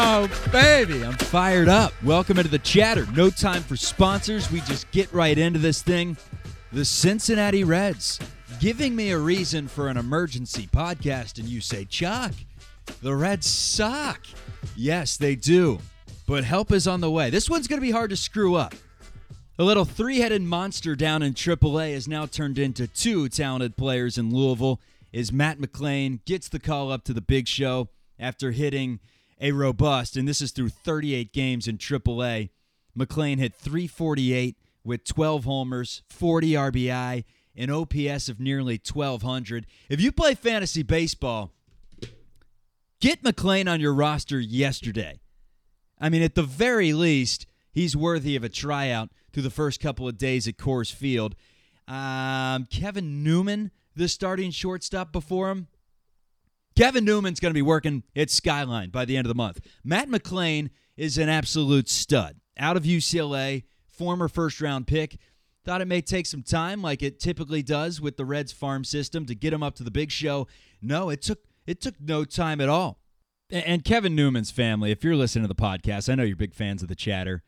Oh, baby, I'm fired up. Welcome into the chatter. No time for sponsors. We just get right into this thing. The Cincinnati Reds giving me a reason for an emergency podcast, and you say, Chuck, the Reds suck. Yes, they do, but help is on the way. This one's going to be hard to screw up. A little three headed monster down in AAA has now turned into two talented players in Louisville. Is Matt McLain gets the call up to the big show after hitting a robust, and this is through 38 games in AAA. McLain hit 348 with 12 homers, 40 RBI, an OPS of nearly 1200. If you play fantasy baseball, get McLain on your roster yesterday. I mean, at the very least, he's worthy of a tryout through the first couple of days at Coors Field. Um, Kevin Newman, the starting shortstop before him. Kevin Newman's going to be working at Skyline by the end of the month. Matt McLain is an absolute stud. Out of UCLA, former first round pick. Thought it may take some time, like it typically does with the Reds farm system, to get him up to the big show. No, it took it took no time at all. And Kevin Newman's family, if you're listening to the podcast, I know you're big fans of the chatter.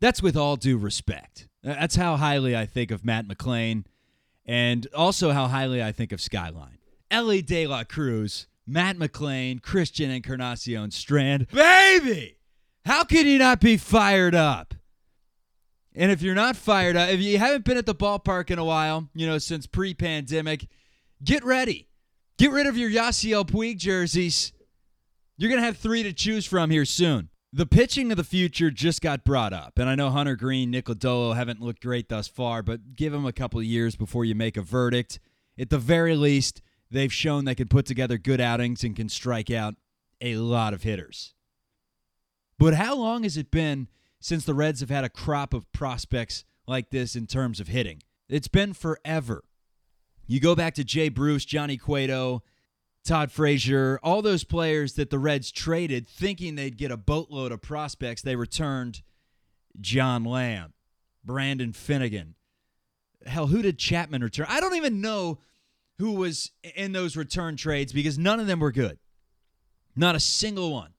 That's with all due respect. That's how highly I think of Matt McLain and also how highly I think of Skyline. Elly De La Cruz, Matt McLain, Christian Encarnacion Strand. Baby! How can you not be fired up? And if you're not fired up, if you haven't been at the ballpark in a while, you know, since pre pandemic, get ready. Get rid of your Yasiel Puig jerseys. You're going to have three to choose from here soon. The pitching of the future just got brought up, and I know Hunter Greene, Nick Lodolo haven't looked great thus far, but give them a couple of years before you make a verdict. At the very least, they've shown they can put together good outings and can strike out a lot of hitters. But how long has it been since the Reds have had a crop of prospects like this in terms of hitting? It's been forever. You go back to Jay Bruce, Johnny Cueto, Todd Frazier, all those players that the Reds traded thinking they'd get a boatload of prospects, they returned John Lamb, Brandon Finnegan. Hell, who did Chapman return? I don't even know who was in those return trades because none of them were good. Not a single one.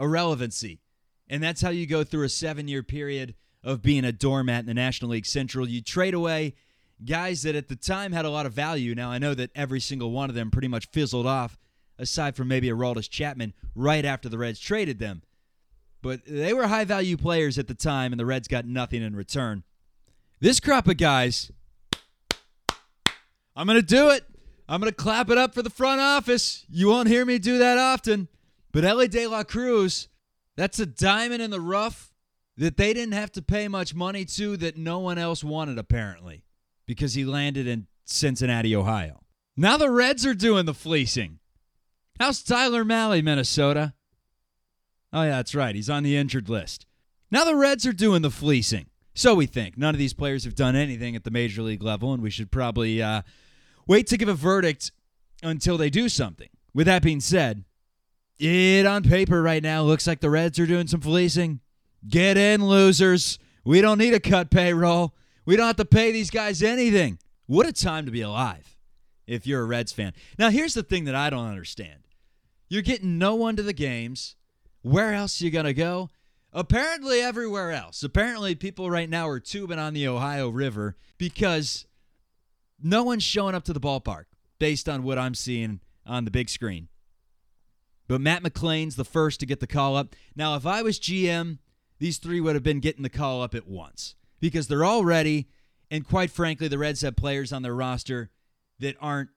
Irrelevancy. And that's how you go through a seven year period of being a doormat in the National League Central. You trade away guys that at the time had a lot of value. Now, I know that every single one of them pretty much fizzled off, aside from maybe Aroldis Chapman, right after the Reds traded them. But they were high value players at the time, and the Reds got nothing in return. This crop of guys, I'm going to do it. I'm going to clap it up for the front office. You won't hear me do that often. But Elly De La Cruz, that's a diamond in the rough that they didn't have to pay much money to that no one else wanted, apparently because he landed in Cincinnati, Ohio. Now the Reds are doing the fleecing. How's Tyler Mahle, Minnesota? Oh, yeah, that's right. He's on the injured list. Now the Reds are doing the fleecing. So we think. None of these players have done anything at the major league level, and we should probably uh, wait to give a verdict until they do something. With that being said, it on paper right now looks like the Reds are doing some fleecing. Get in, losers. We don't need a cut payroll. We don't have to pay these guys anything. What a time to be alive if you're a Reds fan. Now, here's the thing that I don't understand you're getting no one to the games. Where else are you going to go? Apparently, everywhere else. Apparently, people right now are tubing on the Ohio River because no one's showing up to the ballpark based on what I'm seeing on the big screen. But Matt McLain's the first to get the call up. Now, if I was GM, these three would have been getting the call up at once because they're all ready. And quite frankly, the Reds have players on their roster that aren't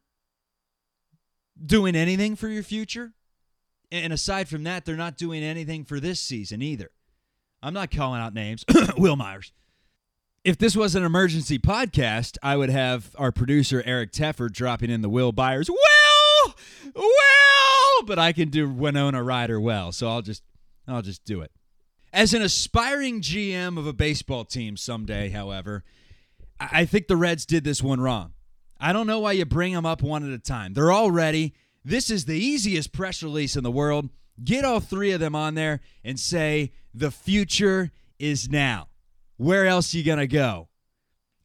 doing anything for your future. And aside from that, they're not doing anything for this season either. I'm not calling out names. Wil Myers. If this was an emergency podcast, I would have our producer Eric Teffer dropping in the Will Byers. Will, Will, but I can do Winona Ryder well, so I'll just, I'll just do it. As an aspiring GM of a baseball team someday, however, I think the Reds did this one wrong. I don't know why you bring them up one at a time. They're all ready. This is the easiest press release in the world. Get all three of them on there and say, the future is now. Where else you to go?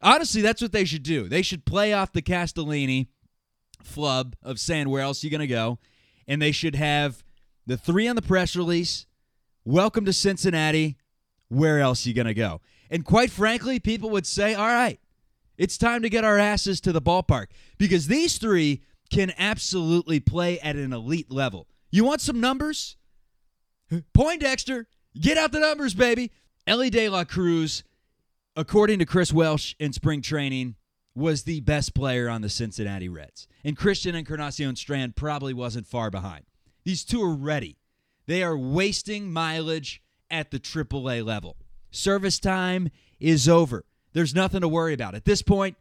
Honestly, that's what they should do. They should play off the Castellini flub of saying, where else you to go? And they should have The three on the press release. Welcome to Cincinnati. Where else you to go? And quite frankly, people would say, all right, it's time to get our asses to the ballpark because these three can absolutely play at an elite level. You want some numbers? Poindexter, get out the numbers, baby. Elly De La Cruz, according to Chris Welsh in spring training, was the best player on the Cincinnati Reds. And Christian Encarnacion Strand probably wasn't far behind. These two are ready. They are wasting mileage at the AAA level. Service time is over. There's nothing to worry about. At this point,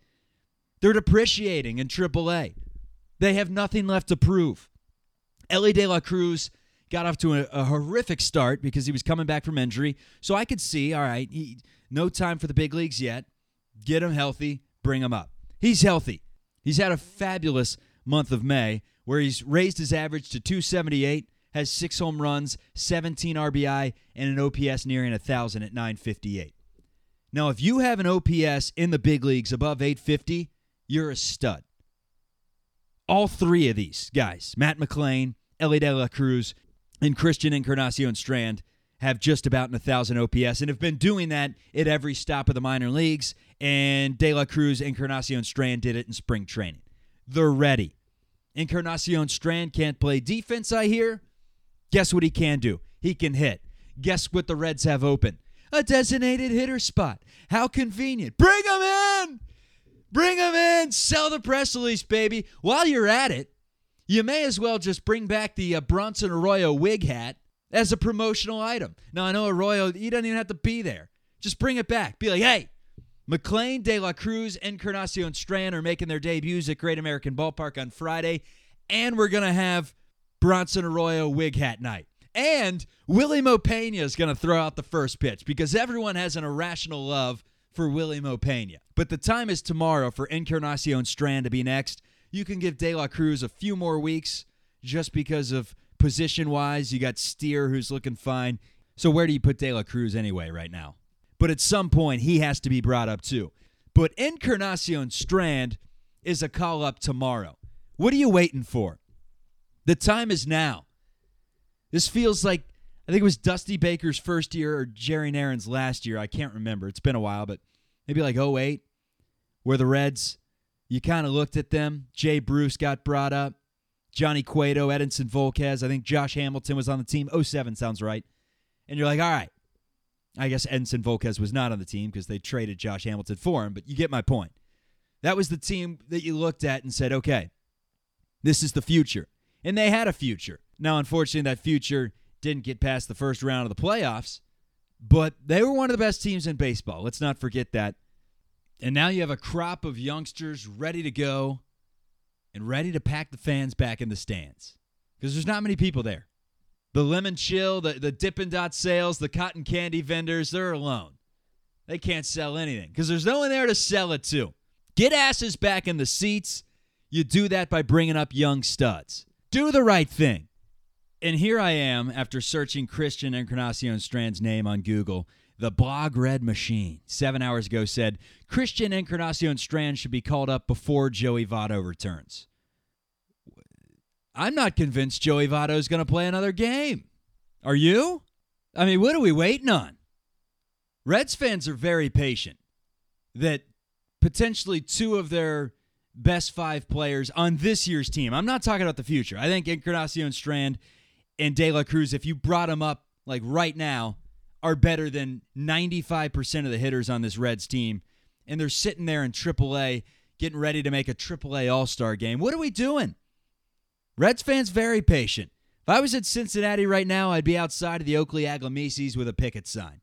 they're depreciating in AAA. They have nothing left to prove. Elly De La Cruz got off to a, a, horrific start because he was coming back from injury. So I could see, all right, he, no time for the big leagues yet. Get him healthy, bring him up. He's healthy. He's had a fabulous month of May where he's raised his average to 278, has six home runs, 17 RBI, and an OPS nearing 1,000 at 958. Now, if you have an OPS in the big leagues above 850, you're a stud. All three of these guys, Matt McLain, Elly De La Cruz, and Christian Encarnacion Strand, have just about an 1,000 OPS and have been doing that at every stop of the minor leagues. And De La Cruz, Encarnacion Strand did it in spring training. They're ready. Encarnacion Strand can't play defense, I hear. Guess what he can do? He can hit. Guess what the Reds have open? A designated hitter spot. How convenient. Bring him in! Bring him in! Sell the press release, baby. While you're at it, you may as well just bring back the uh, Bronson Arroyo wig hat as a promotional item. Now, I know Arroyo, he doesn't even have to be there. Just bring it back. Be like, hey, McLain, De La Cruz, Encarnacion Strand are making their debuts at Great American Ballpark on Friday, and we're going to have Bronson Arroyo wig hat night. And Wily Mo Pena is going to throw out the first pitch because everyone has an irrational love for Wily Mo Pena. But the time is tomorrow for Encarnacion Strand to be next. You can give De La Cruz a few more weeks just because of position wise. You got Steer, who's looking fine. So where do you put De La Cruz anyway right now? But at some point, he has to be brought up too. But Encarnacion Strand is a call up tomorrow. What are you waiting for? The time is now. This feels like I think it was Dusty Baker's first year or Jerry Narron's last year. I can't remember. It's been a while, but maybe like 08, where the Reds, you kind of looked at them. Jay Bruce got brought up. Johnny Cueto, Edinson Volquez. I think Josh Hamilton was on the team. 07 sounds right. And you're like, all right. I guess Edinson Volquez was not on the team because they traded Josh Hamilton for him, but you get my point. That was the team that you looked at and said, okay, this is the future. And they had a future. Now, unfortunately, that future didn't get past the first round of the playoffs, but they were one of the best teams in baseball. Let's not forget that. And now you have a crop of youngsters ready to go and ready to pack the fans back in the stands because there's not many people there. The lemon chill, the, the Dippin' Dot sales, the cotton candy vendors, they're alone. They can't sell anything because there's no one there to sell it to. Get asses back in the seats. You do that by bringing up young studs. Do the right thing. And here I am after searching Christian Encarnacion Strand's name on Google. The blog Red Machine seven hours ago said Christian Encarnacion Strand should be called up before Joey Votto returns. I'm not convinced Joey Votto is going to play another game. Are you? I mean, what are we waiting on? Reds fans are very patient that potentially two of their best five players on this year's team. I'm not talking about the future. I think Encarnacion Strand and De La Cruz, if you brought them up like right now, are better than 95% of the hitters on this Reds team. And they're sitting there in AAA getting ready to make a AAA All Star game. What are we doing? Reds fans very patient. If I was at Cincinnati right now, I'd be outside of the Oakley Aglamesis with a picket sign.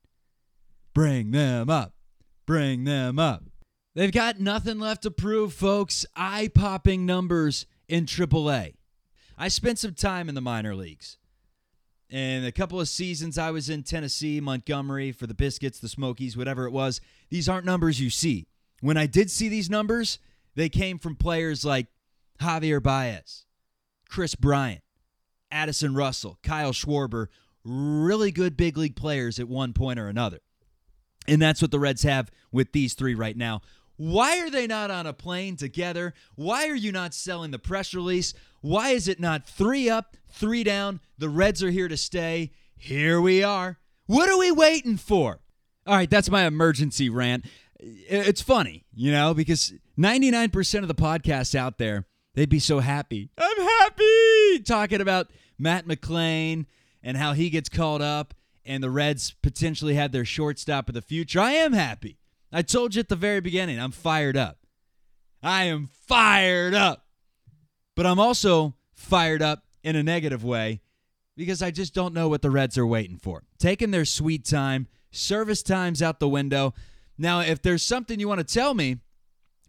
Bring them up. Bring them up. They've got nothing left to prove, folks. Eye popping numbers in AAA. I spent some time in the minor leagues. And a couple of seasons I was in Tennessee, Montgomery, for the Biscuits, the Smokies, whatever it was. These aren't numbers you see. When I did see these numbers, they came from players like Javier Baez, Kris Bryant, Addison Russell, Kyle Schwarber, really good big league players at one point or another. And that's what the Reds have with these three right now. Why are they not on a plane together? Why are you not selling the press release? Why is it not three up, Three down. The Reds are here to stay. Here we are. What are we waiting for? All right, that's my emergency rant. It's funny, you know, because 99% of the podcasts out there, they'd be so happy. I'm happy talking about Matt McLain and how he gets called up and the Reds potentially had their shortstop of the future. I am happy. I told you at the very beginning, I'm fired up. I am fired up. But I'm also fired up in a negative way because I just don't know what the Reds are waiting for. Taking their sweet time, service time's out the window. Now, if there's something you want to tell me,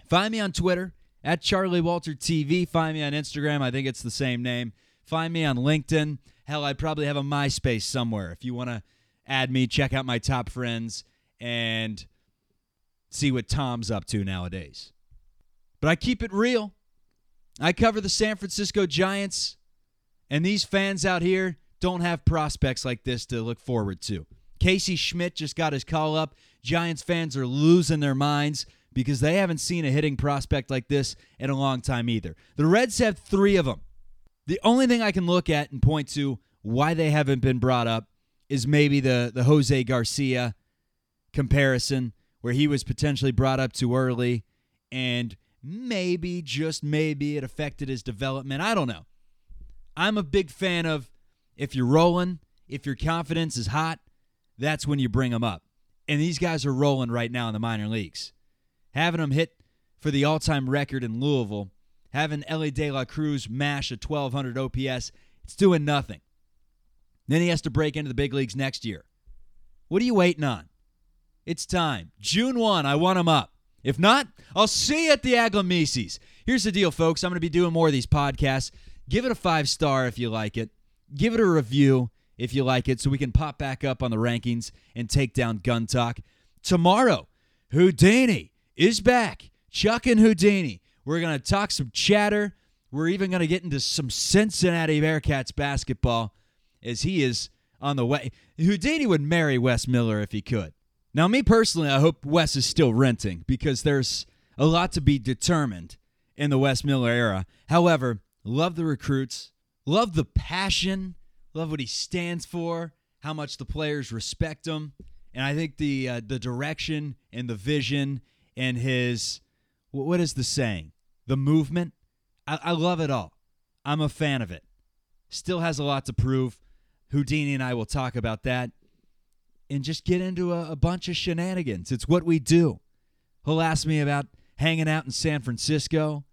find me on Twitter at Charlie Walter TV. Find me on Instagram. I think it's the same name. Find me on LinkedIn. Hell, I probably have a MySpace somewhere. If you want to add me, check out my top friends and see what Tom's up to nowadays. But I keep it real. I cover the San Francisco Giants, and these fans out here don't have prospects like this to look forward to. Casey Schmidt just got his call up. Giants fans are losing their minds because they haven't seen a hitting prospect like this in a long time either. The Reds have three of them. The only thing I can look at and point to why they haven't been brought up is maybe the, the Jose Garcia comparison, where he was potentially brought up too early, and maybe, just maybe, it affected his development. I don't know. I'm a big fan of if you're rolling, if your confidence is hot, that's when you bring them up. And these guys are rolling right now in the minor leagues. Having them hit for the all time record in Louisville having Elly De La Cruz mash a 1200 OPS, it's doing nothing. Then he has to break into the big leagues next year. What are you waiting on? It's time. June 1, I want him up. If not, I'll see you at the Aglamesis. Here's the deal, folks. I'm going to be doing more of these podcasts. Give it a five star if you like it. Give it a review if you like it so we can pop back up on the rankings and take down Gun Talk. Tomorrow, Houdini is back. Chuck and Houdini. We're going to talk some chatter. We're even going to get into some Cincinnati Bearcats basketball as he is on the way. Houdini would marry Wes Miller if he could. Now, me personally, I hope Wes is still renting because there's a lot to be determined in the Wes Miller era. However, love the recruits, love the passion, love what he stands for, how much the players respect him, and I think the uh, the direction and the vision and his what is the saying? The movement. I, I love it all. I'm a fan of it. Still has a lot to prove. Houdini and I will talk about that and just get into a, a bunch of shenanigans. It's what we do. He'll ask me about hanging out in San Francisco.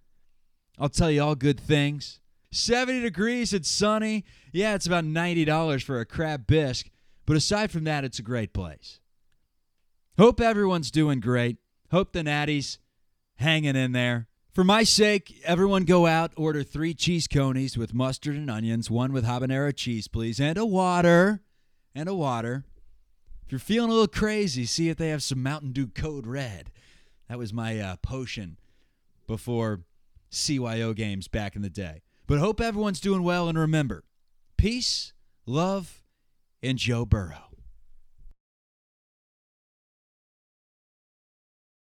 I'll tell you all good things. 70 degrees, it's sunny. Yeah, it's about $90 for a crab bisque, but aside from that, it's a great place. Hope everyone's doing great. Hope the Natties hanging in there. For my sake, everyone go out, order three cheese conies with mustard and onions, one with habanero cheese, please, and a water. And a water. If you're feeling a little crazy, see if they have some Mountain Dew Code Red. That was my uh, potion before CYO games back in the day. But hope everyone's doing well, and remember peace, love, and Joe Burrow.